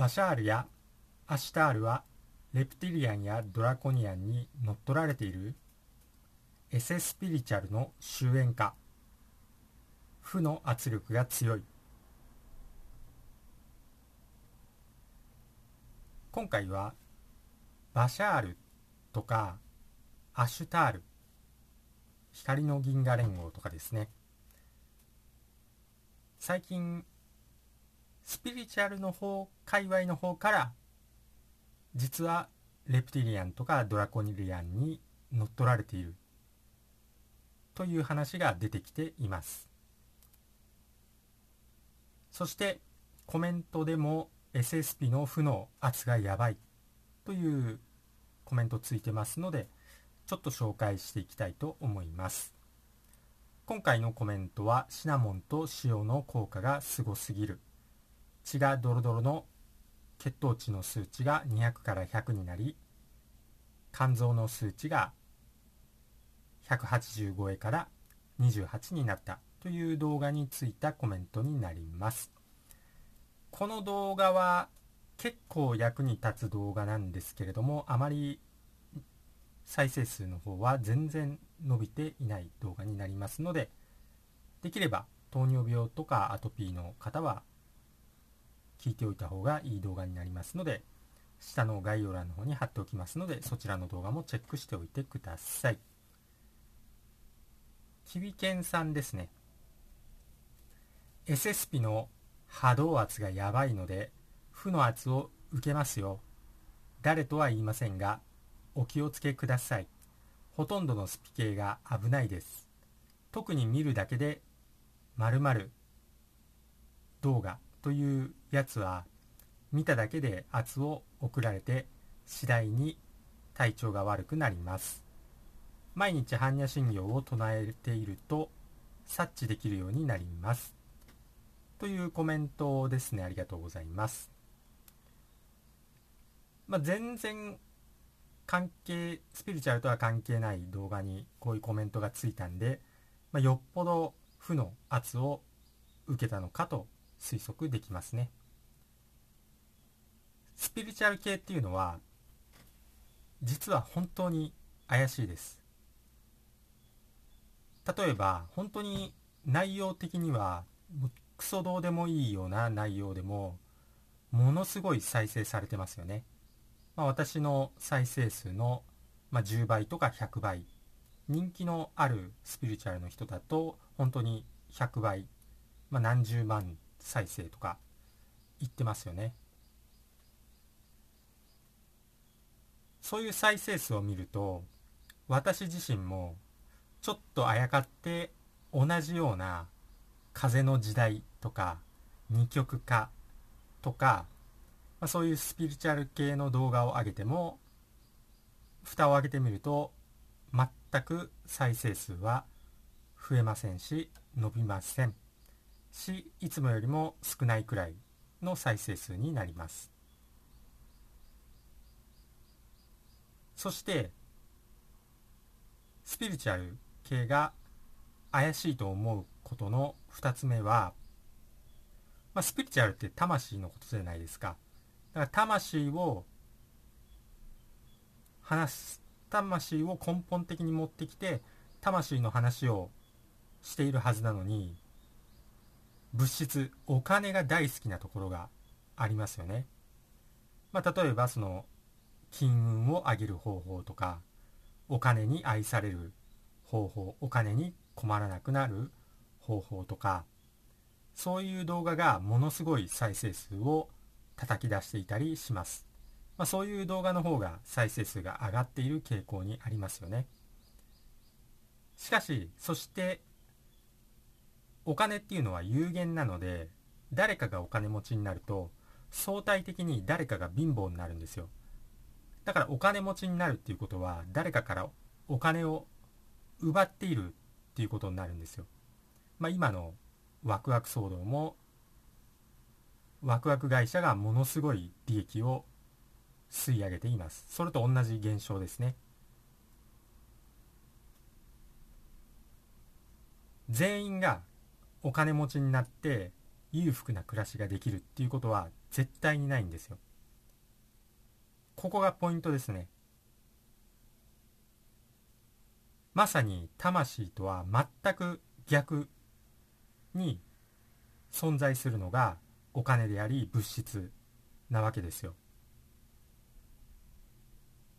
バシャールやアシュタールはレプティリアンやドラコニアンに乗っ取られている。エセスピリチュアルの終焉化負の圧力が強い。今回はバシャールとかアシュタール光の銀河連合とかですね。最近スピリチュアルの方界隈の方から実はレプティリアンとかドラコニリアンに乗っ取られている。という話が出てきています。そしてコメントでも SSP の負の圧がやばい。というコメントついてますのでちょっと紹介していきたいと思います。今回のコメントはシナモンと塩の効果がすごすぎる。血がドロドロの血糖値の数値が200から100になり肝臓の数値が185超えから28になったという動画についたコメントになります。この動画は結構役に立つ動画なんですけれどもあまり再生数の方は全然伸びていない動画になりますのでできれば糖尿病とかアトピーの方は聞いておいた方がいい動画になりますので下の概要欄の方に貼っておきますのでそちらの動画もチェックしておいてください。キビケンさんですね。SSP の波動圧がやばいので負の圧を受けますよ。誰とは言いませんがお気をつけください。ほとんどのスピ系が危ないです。特に見るだけで〇〇動画。というやつは見ただけで圧を送られて次第に体調が悪くなります。毎日般若心経を唱えていると察知できるようになります。というコメントですね。ありがとうございます。まあ、全然関係スピリチュアルとは関係ない動画にこういうコメントがついたんで、まあ、よっぽど負の圧を受けたのかと推測できますね。スピリチュアル系っていうのは実は本当に怪しいです。例えば本当に内容的にはクソどうでもいいような内容でもものすごい再生されてますよね、まあ、私の再生数の、まあ、10倍とか100倍。人気のあるスピリチュアルの人だと本当に100倍、まあ、何十万再生とか言ってますよね。そういう再生数を見ると私自身もちょっとあやかって同じような風の時代とか二極化とか、まあ、そういうスピリチュアル系の動画を上げても蓋を開けてみると全く再生数は増えませんし伸びません。しいつもよりも少ないくらいの再生数になります。そしてスピリチュアル系が怪しいと思うことの2つ目は、まあ、スピリチュアルって魂のことじゃないですか。だから魂を話す魂を根本的に持ってきて魂の話をしているはずなのに物質お金が大好きなところがありますよね。まあ、例えばその金運を上げる方法とかお金に愛される方法お金に困らなくなる方法とかそういう動画がものすごい再生数を叩き出していたりします。まあ、そういう動画の方が再生数が上がっている傾向にありますよね。しかし、そしてお金っていうのは有限なので誰かがお金持ちになると相対的に誰かが貧乏になるんですよ。だからお金持ちになるっていうことは誰かからお金を奪っているっていうことになるんですよ。まあ今のワクワク騒動もワクワク会社がものすごい利益を吸い上げています。それと同じ現象ですね。全員がお金持ちになって裕福な暮らしができるっていうことは絶対にないんですよ。ここがポイントですね。まさに魂とは全く逆に存在するのがお金であり物質なわけですよ。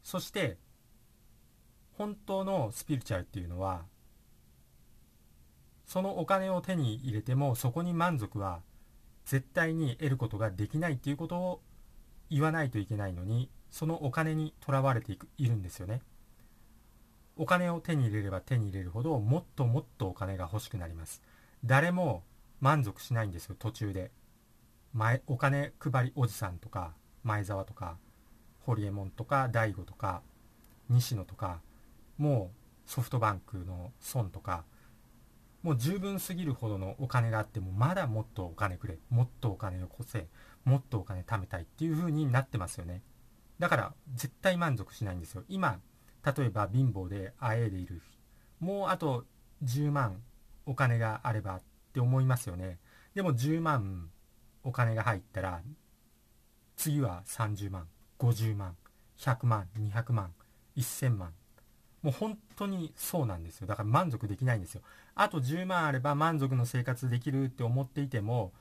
そして本当のスピリチュアルっていうのはそのお金を手に入れてもそこに満足は絶対に得ることができないっていうことを言わないといけないのにそのお金にとらわれていくいるんですよね。お金を手に入れれば手に入れるほどもっともっとお金が欲しくなります。誰も満足しないんですよ途中で。前お金配りおじさんとか前澤とかホリエモンとか大悟とか西野とかもうソフトバンクの孫とかもう十分すぎるほどのお金があってもまだもっとお金くれもっとお金をこせもっとお金貯めたいっていう風になってますよね。だから絶対満足しないんですよ。今例えば貧乏であえいでいるもうあと10万お金があればって思いますよね。でも10万お金が入ったら次は30万50万100万200万1000万もう本当にそうなんですよ。だから満足できないんですよ。あと10万あれば満足の生活できるって思っていても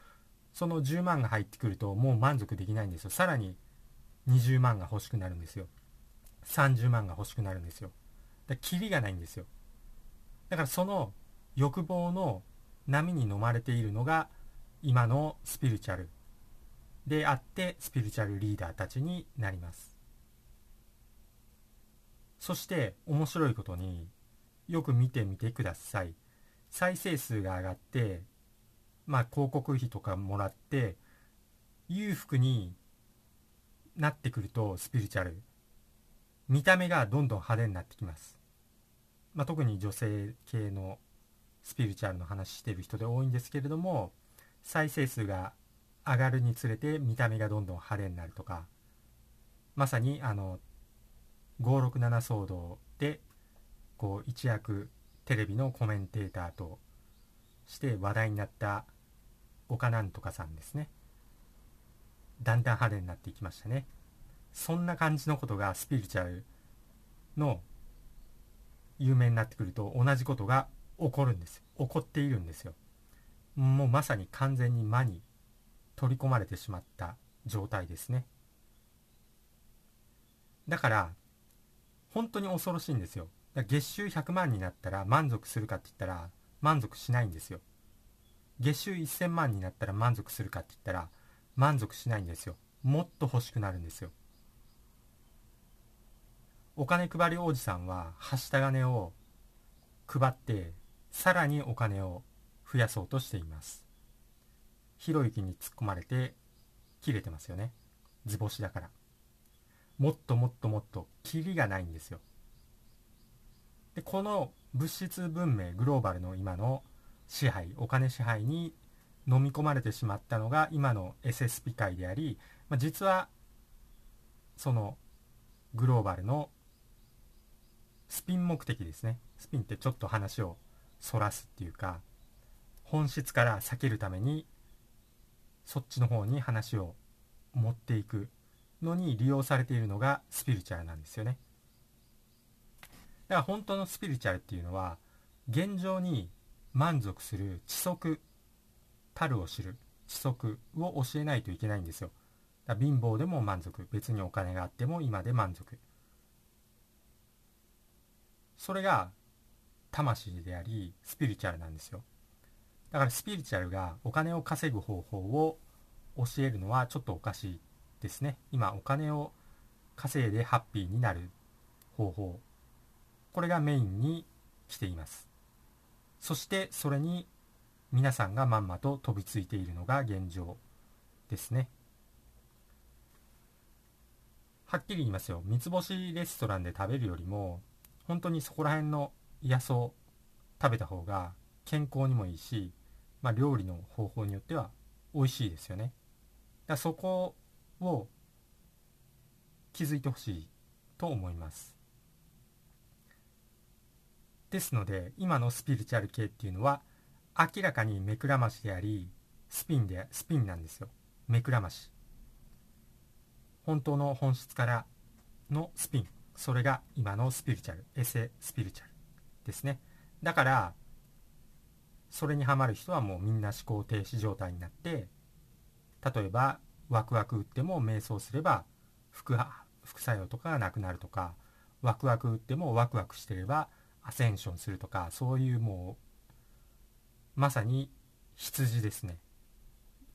その10万が入ってくるともう満足できないんですよ。さらに20万が欲しくなるんですよ。30万が欲しくなるんですよ。だキリがないんですよ。だからその欲望の波に飲まれているのが今のスピリチュアルであってスピリチュアルリーダーたちになります。そして面白いことによく見てみてください。再生数が上がってまあ広告費とかもらって裕福になってくるとスピリチュアル。見た目がどんどん派手になってきます、まあ、特に女性系のスピリチュアルの話してる人で多いんですけれども再生数が上がるにつれて見た目がどんどん派手になるとかまさにあの567騒動でこう一躍テレビのコメンテーターとして話題になった岡なんとかさんですね。だんだん派手になっていきましたね。そんな感じのことがスピリチュアルの有名になってくると同じことが起こるんです。起こっているんですよ。もうまさに完全に魔に取り込まれてしまった状態ですね。だから本当に恐ろしいんですよ。月収100万になったら満足するかって言ったら満足しないんですよ。月収1000万になったら満足するかって言ったら満足しないんですよ。もっと欲しくなるんですよ。お金配りおじさんははした金を配ってさらにお金を増やそうとしています。ひろゆきに突っ込まれて切れてますよね。図星だから。もっともっともっとキリがないんですよ。でこの物質文明グローバルの今の支配お金支配に飲み込まれてしまったのが今の SSP 界であり、まあ、実はそのグローバルのスピン目的ですね。スピンってちょっと話をそらすっていうか本質から避けるためにそっちの方に話を持っていく。のに利用されているのがスピリチュアルなんですよね。だから本当のスピリチュアルっていうのは現状に満足する知足たるを知る知足を教えないといけないんですよ。だ貧乏でも満足別にお金があっても今で満足それが魂でありスピリチュアルなんですよだからスピリチュアルがお金を稼ぐ方法を教えるのはちょっとおかしいですね。今お金を稼いでハッピーになる方法。これがメインに来ています。そしてそれに皆さんがまんまと飛びついているのが現状ですね。はっきり言いますよ。三つ星レストランで食べるよりも本当にそこら辺の野草食べた方が健康にもいいし、まあ、料理の方法によっては美味しいですよね。だそこを気づいてほしいと思います。ですので今のスピリチュアル系っていうのは明らかに目くらましでありスピンでスピンなんですよ。目くらまし。本当の本質からのスピン。それが今のスピリチュアル。エセスピリチュアルですね。だからそれにはまる人はもうみんな思考停止状態になって例えばワクワク打っても瞑想すれば副副作用とかなくなるとかワクワク打ってもワクワクしてればアセンションするとかそういうもうまさに羊ですね。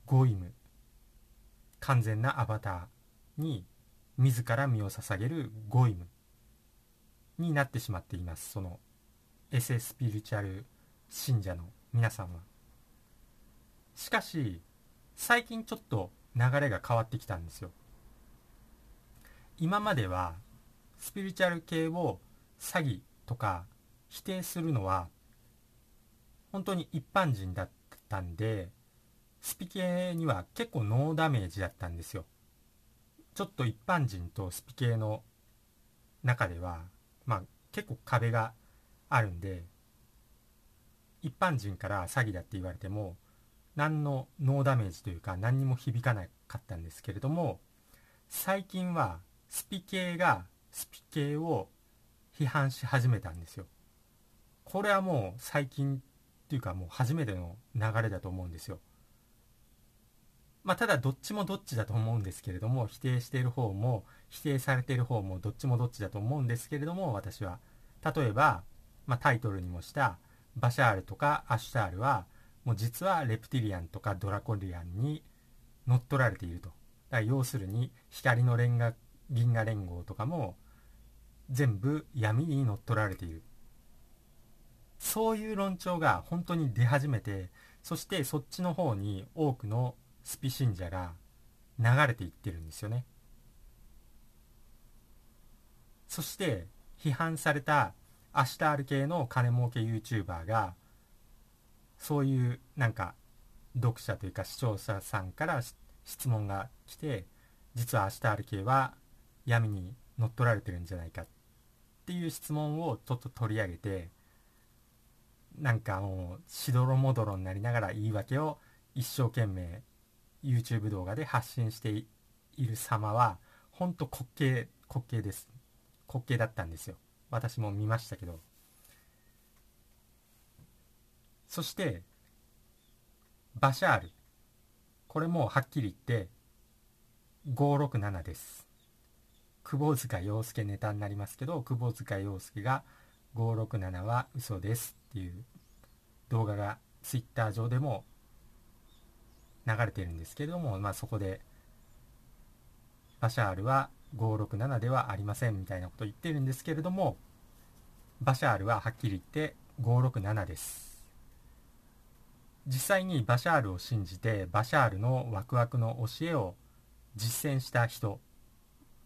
ゴイム。完全なアバターに自ら身を捧げるゴイムになってしまっています。そのエセスピリチュアル信者の皆さんは。しかし最近ちょっと流れが変わってきたんですよ。今まではスピリチュアル系を詐欺とか否定するのは本当に一般人だったんでスピ系には結構ノーダメージだったんですよ。ちょっと一般人とスピ系の中ではまあ結構壁があるんで一般人から詐欺だって言われても何のノーダメージというか何にも響かなかったんですけれども最近はスピ系がスピ系を批判し始めたんですよ。これはもう最近っていうかもう初めての流れだと思うんですよ。まあただどっちもどっちだと思うんですけれども否定している方も否定されている方もどっちもどっちだと思うんですけれども私は。例えば、まあ、タイトルにもしたバシャールとかアシュタールはもう実はレプティリアンとかドラコリアンに乗っ取られていると。だから要するに光のレンガ銀河連合とかも全部闇に乗っ取られている。そういう論調が本当に出始めて、そしてそっちの方に多くのスピ信者が流れていってるんですよね。そして批判されたアシュタール系の金儲け YouTuber がそういうなんか読者というか視聴者さんから質問が来て実はアシュタール系は闇に乗っ取られてるんじゃないかっていう質問をちょっと取り上げてなんかもうしどろもどろになりながら言い訳を一生懸命 YouTube 動画で発信している様はほんと滑稽滑稽です。滑稽だったんですよ。私も見ましたけど。そしてバシャール。これもはっきり言って567です。窪塚洋介ネタになりますけど窪塚洋介が567は嘘ですっていう動画が Twitter 上でも流れてるんですけども、まあ、そこでバシャールは567ではありませんみたいなことを言ってるんですけれどもバシャールははっきり言って567です。実際にバシャールを信じてバシャールのワクワクの教えを実践した人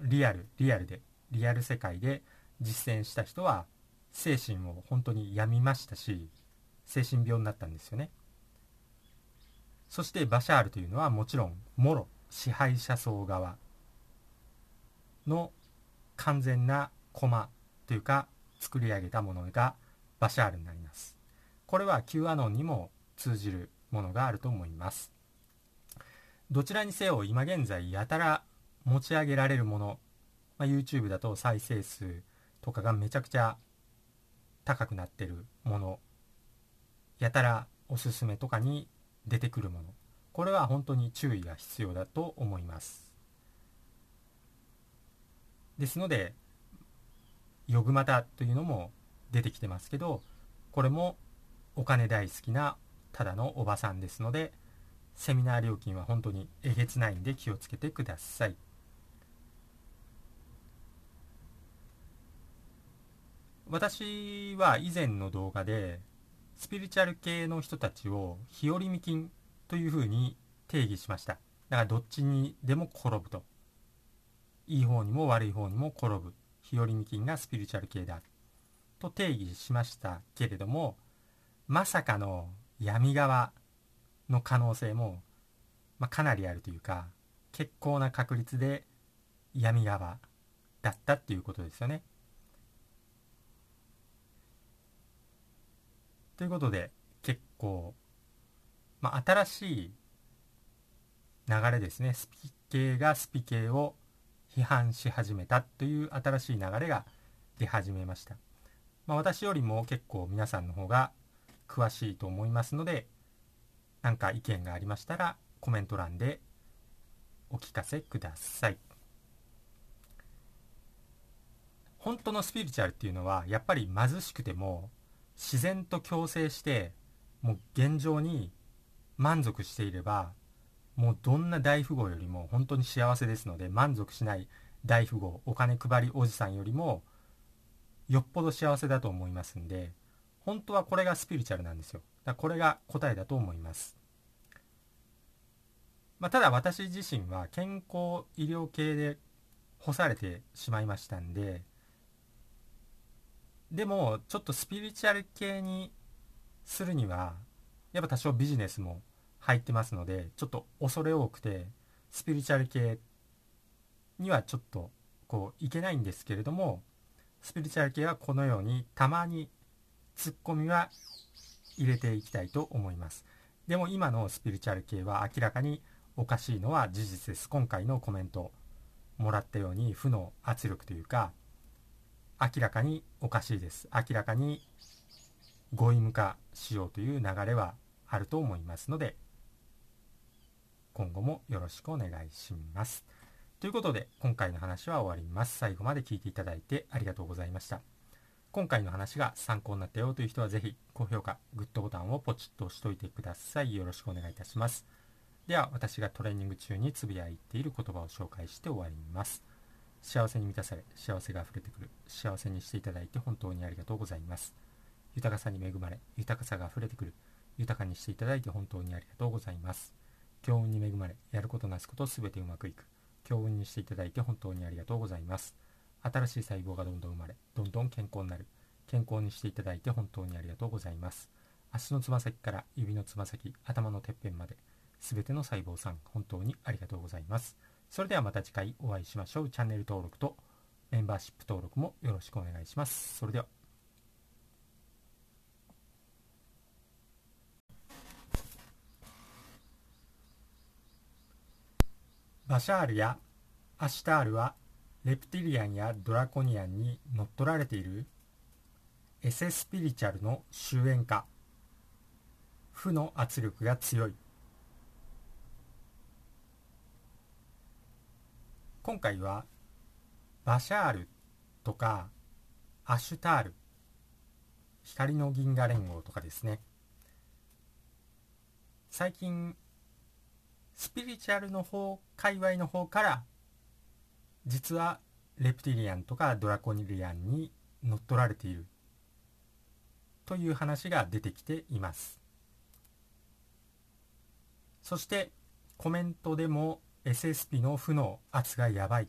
リアルリアルでリアル世界で実践した人は精神を本当に病みましたし精神病になったんですよね。そしてバシャールというのはもちろんもろ支配者層側の完全なコマというか作り上げたものがバシャールになります。これは Q アノンにも通じるものがあると思います。どちらにせよ今現在やたら持ち上げられるもの、まあ、YouTube だと再生数とかがめちゃくちゃ高くなってるものやたらおすすめとかに出てくるものこれは本当に注意が必要だと思います。ですのでヨグマタというのも出てきてますけどこれもお金大好きなただのおばさんですのでセミナー料金は本当にえげつないんで気をつけてください。私は以前の動画でスピリチュアル系の人たちを日和見金というふうに定義しました。だからどっちにでも転ぶと。いい方にも悪い方にも転ぶ。日和見金がスピリチュアル系だ。と定義しましたけれどもまさかの闇側の可能性も、まあ、かなりあるというか結構な確率で闇側だったっていうことですよね。ということで結構、まあ、新しい流れですねスピ系がスピ系を批判し始めたという新しい流れが出始めました。まあ、私よりも結構皆さんの方が詳しいと思いますので何か意見がありましたらコメント欄でお聞かせください。本当のスピリチュアルっていうのはやっぱり貧しくても自然と共生してもう現状に満足していればもうどんな大富豪よりも本当に幸せですので満足しない大富豪お金配りおじさんよりもよっぽど幸せだと思いますんで本当はこれがスピリチュアルなんですよ。だこれが答えだと思います。まあ、ただ私自身は健康医療系で干されてしまいましたんででもちょっとスピリチュアル系にするにはやっぱ多少ビジネスも入ってますのでちょっと恐れ多くてスピリチュアル系にはちょっとこういけないんですけれどもスピリチュアル系はこのようにたまにツッコミは入れていきたいと思いますでも今のスピリチュアル系は明らかにおかしいのは事実です今回のコメントもらったように負の圧力というか明らかにおかしいです明らかにゴイム化しようという流れはあると思いますので今後もよろしくお願いします。ということで今回の話は終わります。最後まで聞いていただいてありがとうございました。今回の話が参考になったよという人はぜひ高評価、グッドボタンをポチッと押しておいてください。よろしくお願いいたします。では私がトレーニング中につぶやいている言葉を紹介して終わります。幸せに満たされ、幸せが溢れてくる、幸せにしていただいて本当にありがとうございます。豊かさに恵まれ、豊かさが溢れてくる、豊かにしていただいて本当にありがとうございます。強運に恵まれ、やることなすことすべてうまくいく。強運にしていただいて本当にありがとうございます。新しい細胞がどんどん生まれ、どんどん健康になる。健康にしていただいて本当にありがとうございます。足のつま先から指のつま先、頭のてっぺんまで、すべての細胞さん、本当にありがとうございます。それではまた次回お会いしましょう。チャンネル登録とメンバーシップ登録もよろしくお願いします。それでは。バシャールやアシュタールはレプティリアンやドラコニアンに乗っ取られているエセスピリチュアルの終焉化負の圧力が強い。今回はバシャールとかアシュタール光の銀河連合とかですね。最近スピリチュアルの方界隈の方から実はレプティリアンとかドラコニリアンに乗っ取られているという話が出てきています。そしてコメントでも SSP の負の圧がやばい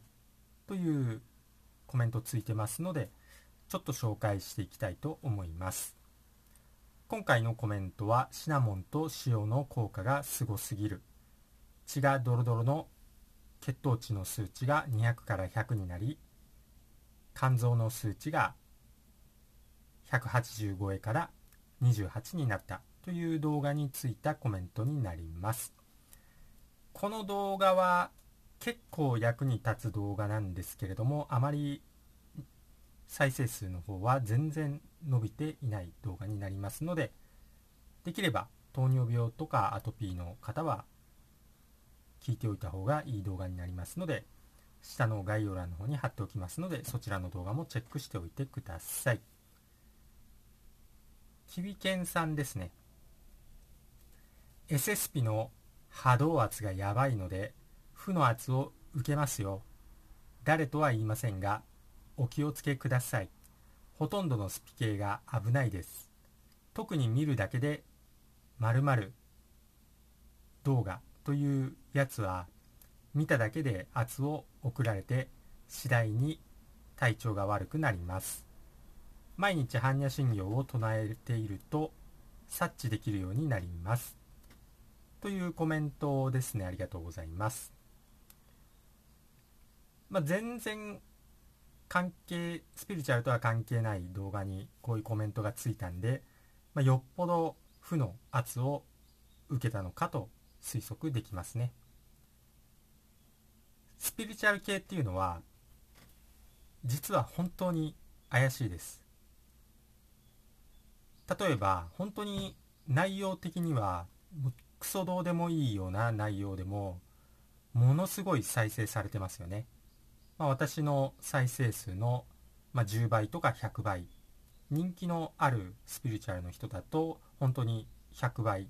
というコメントついてますのでちょっと紹介していきたいと思います。今回のコメントはシナモンと塩の効果がすごすぎる。血がドロドロの血糖値の数値が200から100になり肝臓の数値が180超えから28になったという動画についたコメントになります。この動画は結構役に立つ動画なんですけれどもあまり再生数の方は全然伸びていない動画になりますのでできれば糖尿病とかアトピーの方は聞いておいた方がいい動画になりますので下の概要欄の方に貼っておきますのでそちらの動画もチェックしておいてください。キビケンさんですね。SSP の波動圧がやばいので負の圧を受けますよ。誰とは言いませんがお気をつけください。ほとんどのスピ系が危ないです。特に見るだけで〇〇動画。というやつは見ただけで圧を送られて次第に体調が悪くなります。毎日般若心経を唱えていると察知できるようになります。というコメントですね。ありがとうございます。まあ、全然関係スピリチュアルとは関係ない動画にこういうコメントがついたんで、まあ、よっぽど負の圧を受けたのかと推測できますね。スピリチュアル系っていうのは実は本当に怪しいです。例えば本当に内容的にはクソどうでもいいような内容でもものすごい再生されてますよね、まあ、私の再生数の、まあ、10倍とか100倍。人気のあるスピリチュアルの人だと本当に100倍、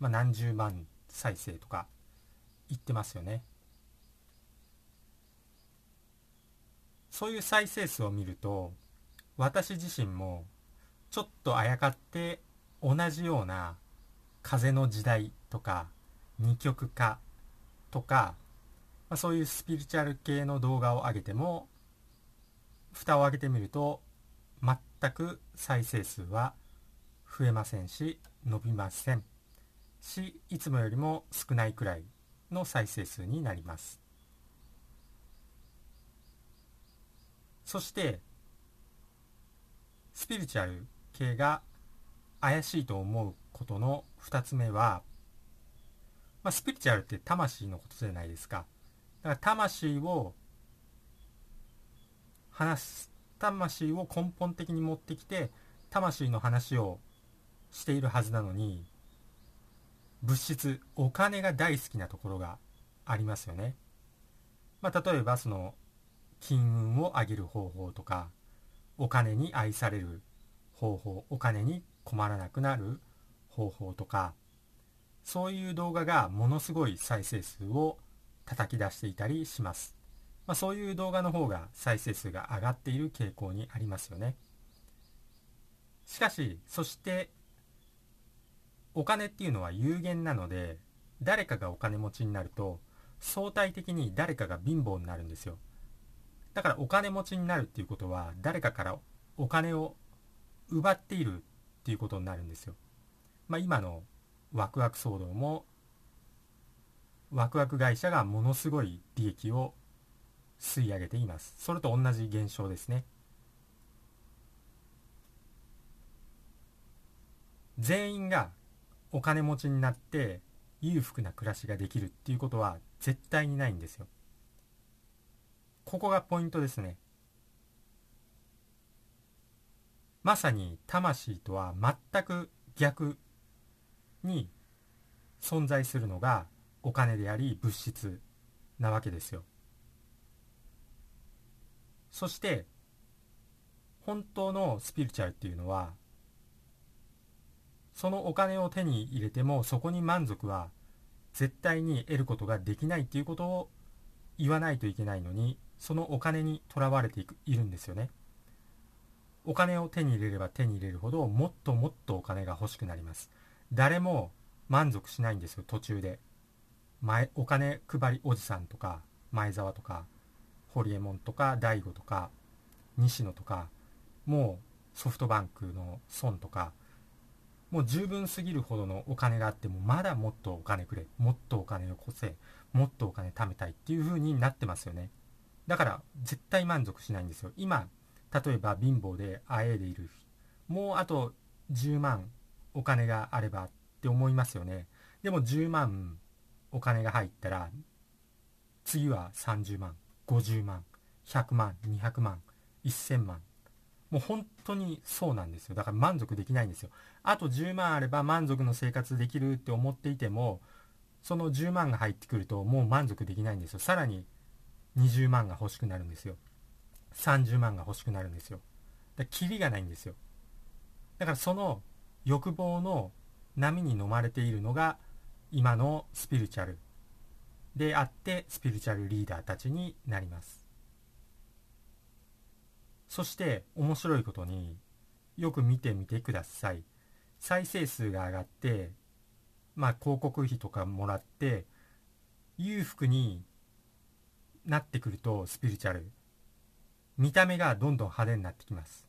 まあ、何十万再生とか言ってますよね。そういう再生数を見ると私自身もちょっとあやかって同じような風の時代とか二極化とか、まあ、そういうスピリチュアル系の動画を上げても蓋を開けてみると全く再生数は増えませんし伸びません。しいつもよりも少ないくらいの再生数になります。そしてスピリチュアル系が怪しいと思うことの2つ目は、まあ、スピリチュアルって魂のことじゃないですか。だから魂を話す魂を根本的に持ってきて魂の話をしているはずなのに物質お金が大好きなところがありますよね。まあ、例えばその金運を上げる方法とかお金に愛される方法お金に困らなくなる方法とかそういう動画がものすごい再生数を叩き出していたりします、まあ、そういう動画の方が再生数が上がっている傾向にありますよねしかしそしてお金っていうのは有限なので誰かがお金持ちになると相対的に誰かが貧乏になるんですよだからお金持ちになるっていうことは誰かからお金を奪っているっていうことになるんですよ。まあ、今のワクワク騒動もワクワク会社がものすごい利益を吸い上げています。それと同じ現象ですね。全員がお金持ちになって裕福な暮らしができるっていうことは絶対にないんですよ。ここがポイントですね。まさに魂とは全く逆に存在するのがお金であり物質なわけですよ。そして本当のスピリチュアルっていうのはそのお金を手に入れてもそこに満足は絶対に得ることができないっていうことを言わないといけないのにそのお金にとらわれていくいるんですよね。お金を手に入れれば手に入れるほどもっともっとお金が欲しくなります誰も満足しないんですよ途中で前お金配りおじさんとか前澤とかホリエモンとか大悟とか西野とかもうソフトバンクの孫とかもう十分すぎるほどのお金があってもまだもっとお金くれもっとお金をこせもっとお金貯めたいっていう風になってますよね。だから絶対満足しないんですよ。今例えば貧乏であえいでいるもうあと10万お金があればって思いますよね。でも10万お金が入ったら次は30万50万100万200万1000万。もう本当にそうなんですよ。だから満足できないんですよ。あと10万あれば満足の生活できるって思っていてもその10万が入ってくるともう満足できないんですよ。さらに20万が欲しくなるんですよ。30万が欲しくなるんですよ。だキリがないんですよ。だからその欲望の波に飲まれているのが今のスピリチュアル。であってスピリチュアルリーダーたちになります。そして面白いことによく見てみてください。再生数が上がってまあ広告費とかもらって裕福になってくるとスピリチュアル。見た目がどんどん派手になってきます、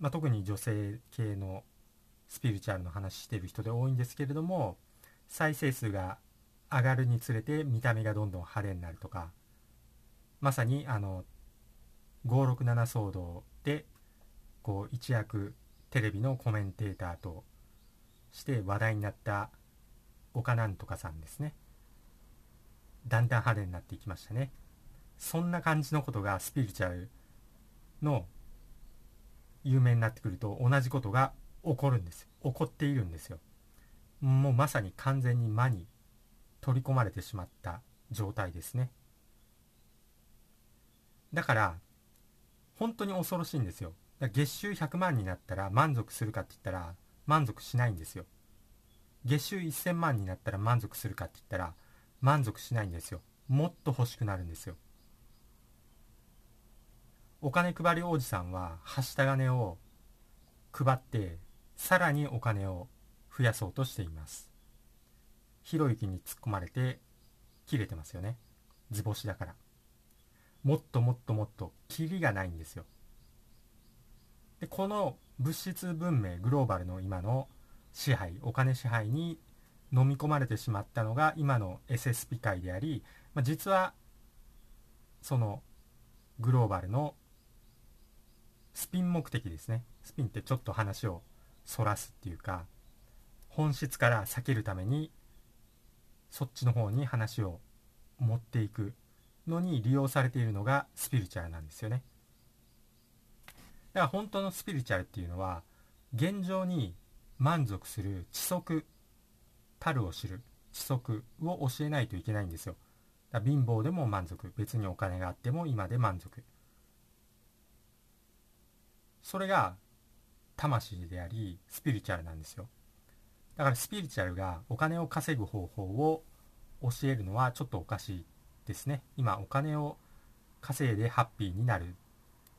まあ、特に女性系のスピリチュアルの話してる人で多いんですけれども再生数が上がるにつれて見た目がどんどん派手になるとかまさにあの567騒動でこう一躍テレビのコメンテーターとして話題になった岡なんとかさんですね。だんだん派手になっていきましたね。そんな感じのことがスピリチュアルの有名になってくると同じことが起こるんです。起こっているんですよ。もうまさに完全に魔に取り込まれてしまった状態ですね。だから本当に恐ろしいんですよ。月収100万になったら満足するかって言ったら満足しないんですよ。月収1000万になったら満足するかって言ったら満足しないんですよ。もっと欲しくなるんですよ。お金配りおじさんははした金を配ってさらにお金を増やそうとしています。ひろゆきに突っ込まれて切れてますよね。図星だから。もっともっともっとキリがないんですよ。でこの物質文明グローバルの今の支配お金支配に飲み込まれてしまったのが今の SSP 界であり、まあ、実はそのグローバルのスピン目的ですね。スピンってちょっと話をそらすっていうか本質から避けるためにそっちの方に話を持っていくのに利用されているのがスピリチュアルなんですよね。だから本当のスピリチュアルっていうのは現状に満足する知足たるを知る知足を教えないといけないんですよ。だ貧乏でも満足別にお金があっても今で満足。それが魂でありスピリチュアルなんですよ。だからスピリチュアルがお金を稼ぐ方法を教えるのはちょっとおかしいですね。今お金を稼いでハッピーになる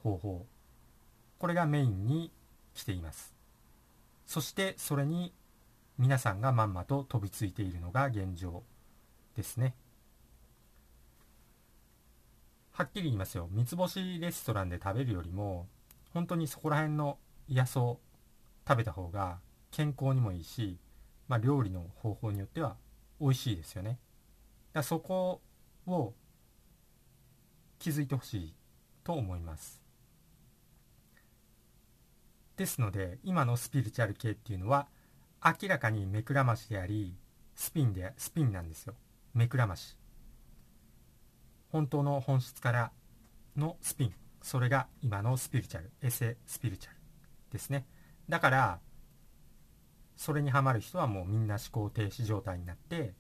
方法。これがメインに来ています。そしてそれに皆さんがまんまと飛びついているのが現状ですね。はっきり言いますよ。三つ星レストランで食べるよりも本当にそこら辺の野草食べた方が健康にもいいし、まあ、料理の方法によっては美味しいですよね。だそこを気づいてほしいと思います。ですので今のスピリチュアル系っていうのは明らかに目くらましでありスピンでスピンなんですよ。目くらまし。本当の本質からのスピン。それが今のスピリチュアル。エセスピリチュアルですね。だからそれにはまる人はもうみんな思考停止状態になって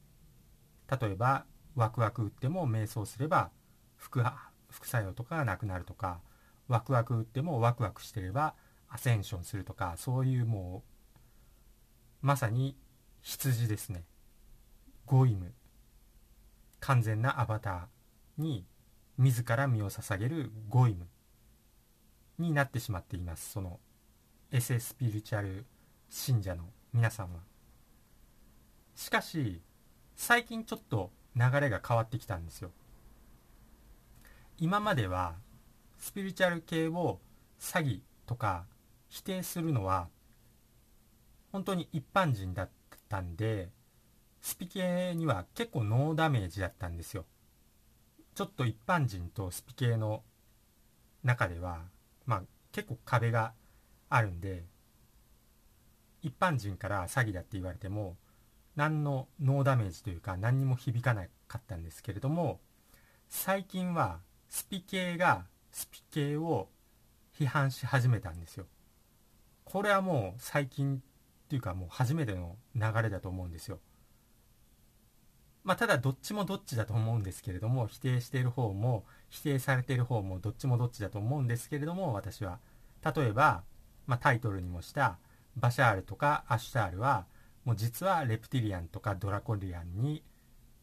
例えばワクワク打っても瞑想すれば副副作用とかがなくなるとかワクワク打ってもワクワクしてればアセンションするとかそういうもうまさに羊ですね。ゴイム。完全なアバターに自ら身を捧げるゴイム。になってしまっています。そのエセスピリチュアル信者の皆さんは。しかし最近ちょっと流れが変わってきたんですよ。今まではスピリチュアル系を詐欺とか否定するのは本当に一般人だったんでスピ系には結構ノーダメージだったんですよ。ちょっと一般人とスピ系の中ではまあ結構壁があるんで一般人から詐欺だって言われても何のノーダメージというか何にも響かなかったんですけれども最近はスピ系がスピ系を批判し始めたんですよ。これはもう最近っていうかもう初めての流れだと思うんですよまあただどっちもどっちだと思うんですけれども否定している方も否定されている方もどっちもどっちだと思うんですけれども私は例えば、まあ、タイトルにもしたバシャールとかアシュタールはもう実はレプティリアンとかドラコリアンに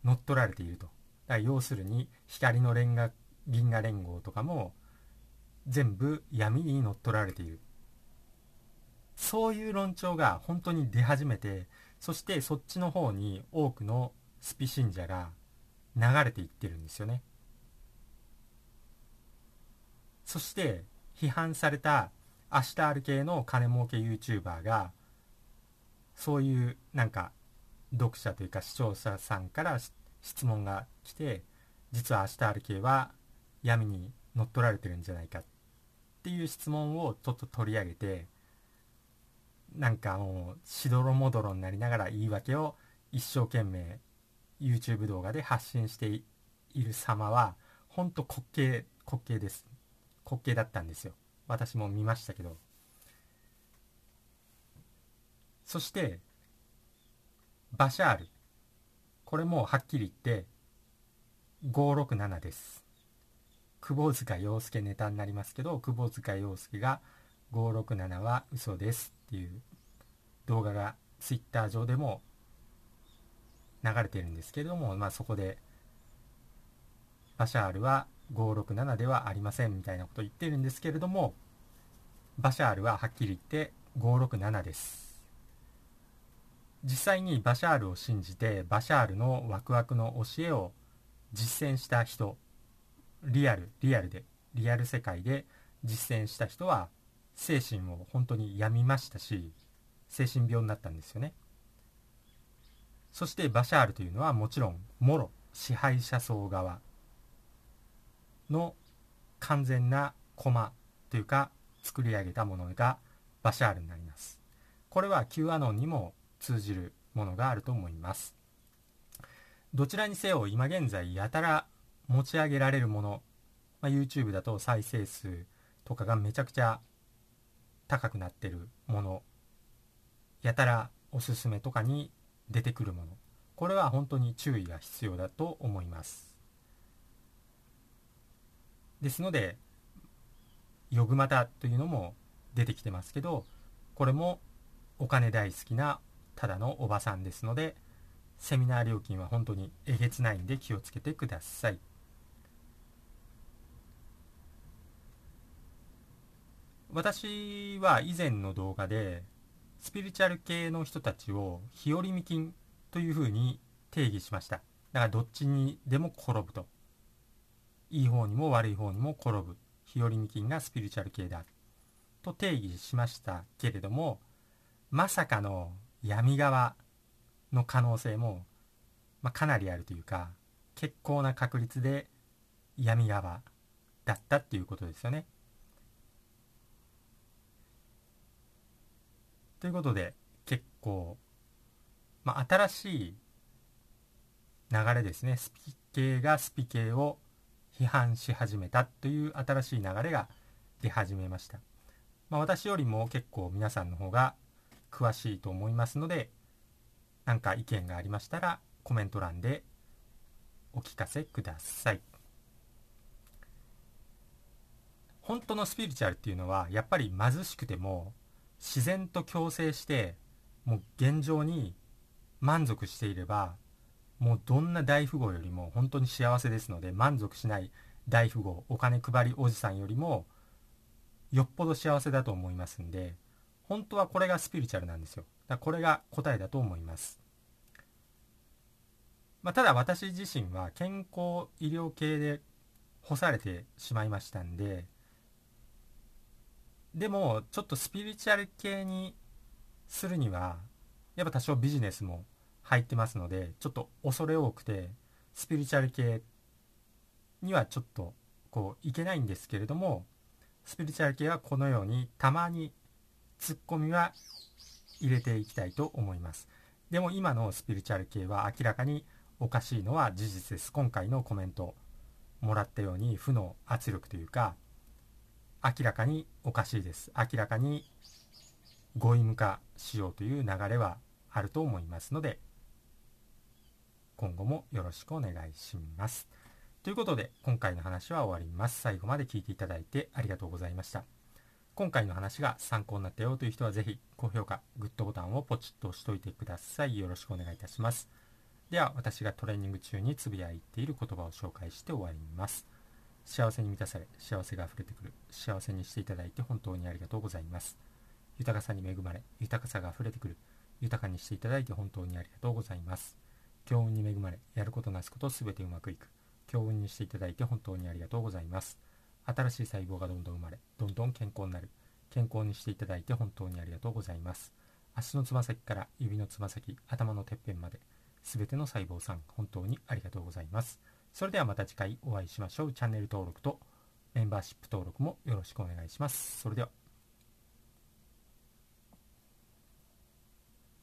乗っ取られていると。だから要するに光のレンガ銀河連合とかも全部闇に乗っ取られている。そういう論調が本当に出始めて、そしてそっちの方に多くのスピ信者が流れていってるんですよね。そして批判されたアシュタール系の金儲け YouTuber がそういうなんか読者というか視聴者さんから質問が来て実はアシュタール系は闇に乗っ取られてるんじゃないかっていう質問をちょっと取り上げてなんかもうしどろもどろになりながら言い訳を一生懸命 YouTube 動画で発信している様はほんと滑稽滑稽です。滑稽だったんですよ。私も見ましたけど。そしてバシャール。これもはっきり言って567です。窪塚洋介ネタになりますけど窪塚洋介が567は嘘ですっていう動画がツイッター上でも流れてるんですけれども、まあ、そこでバシャールは567ではありませんみたいなことを言ってるんですけれどもバシャールははっきり言って567です。実際にバシャールを信じてバシャールのワクワクの教えを実践した人リアルリアルでリアル世界で実践した人は精神を本当に病みましたし精神病になったんですよね。そしてバシャールというのはもちろんもろ支配者層側の完全なコマというか作り上げたものがバシャールになります。これは Q アノンにも通じるものがあると思います。どちらにせよ今現在やたら持ち上げられるもの、まあ、YouTube だと再生数とかがめちゃくちゃ高くなってるもの。やたらおすすめとかに出てくるもの。これは本当に注意が必要だと思います。ですのでヨグマタというのも出てきてますけどこれもお金大好きなただのおばさんですのでセミナー料金は本当にえげつないんで気をつけてください。私は以前の動画でスピリチュアル系の人たちを日和見金というふうに定義しました。だからどっちにでも転ぶと。いい方にも悪い方にも転ぶ。日和見金がスピリチュアル系だと定義しましたけれどもまさかの闇側の可能性も、まあ、かなりあるというか結構な確率で闇側だったっていうことですよね。ということで結構、まあ、新しい流れですね。スピ系がスピ系を批判し始めたという新しい流れが出始めました、まあ、私よりも結構皆さんの方が詳しいと思いますので何か意見がありましたらコメント欄でお聞かせください。本当のスピリチュアルっていうのはやっぱり貧しくても自然と共生してもう現状に満足していればもうどんな大富豪よりも本当に幸せですので満足しない大富豪お金配りおじさんよりもよっぽど幸せだと思いますんで本当はこれがスピリチュアルなんですよ。だこれが答えだと思います、まあ、ただ私自身は健康医療系で干されてしまいましたんででもちょっとスピリチュアル系にするにはやっぱ多少ビジネスも入ってますのでちょっと恐れ多くてスピリチュアル系にはちょっとこういけないんですけれどもスピリチュアル系はこのようにたまにツッコミは入れていきたいと思います。でも今のスピリチュアル系は明らかにおかしいのは事実です。今回のコメントもらったように負の圧力というか明らかにおかしいです。明らかにゴイム化しようという流れはあると思いますので今後もよろしくお願いします。ということで今回の話は終わります。最後まで聞いていただいてありがとうございました。今回の話が参考になったよという人はぜひ高評価グッドボタンをポチッと押しておいてください。よろしくお願いいたします。では私がトレーニング中につぶやいている言葉を紹介して終わります。幸せに満たされ幸せが溢れてくる。幸せにしていただいて本当にありがとうございます。豊かさに恵まれ豊かさが溢れてくる。豊かにしていただいて本当にありがとうございます。強運に恵まれやることなすことすべてうまくいく。強運にしていただいて本当にありがとうございます。新しい細胞がどんどん生まれどんどん健康になる。健康にしていただいて本当にありがとうございます。足のつま先から指のつま先頭のてっぺんまで全ての細胞さん本当にありがとうございます。それではまた次回お会いしましょう。チャンネル登録とメンバーシップ登録もよろしくお願いします。それでは。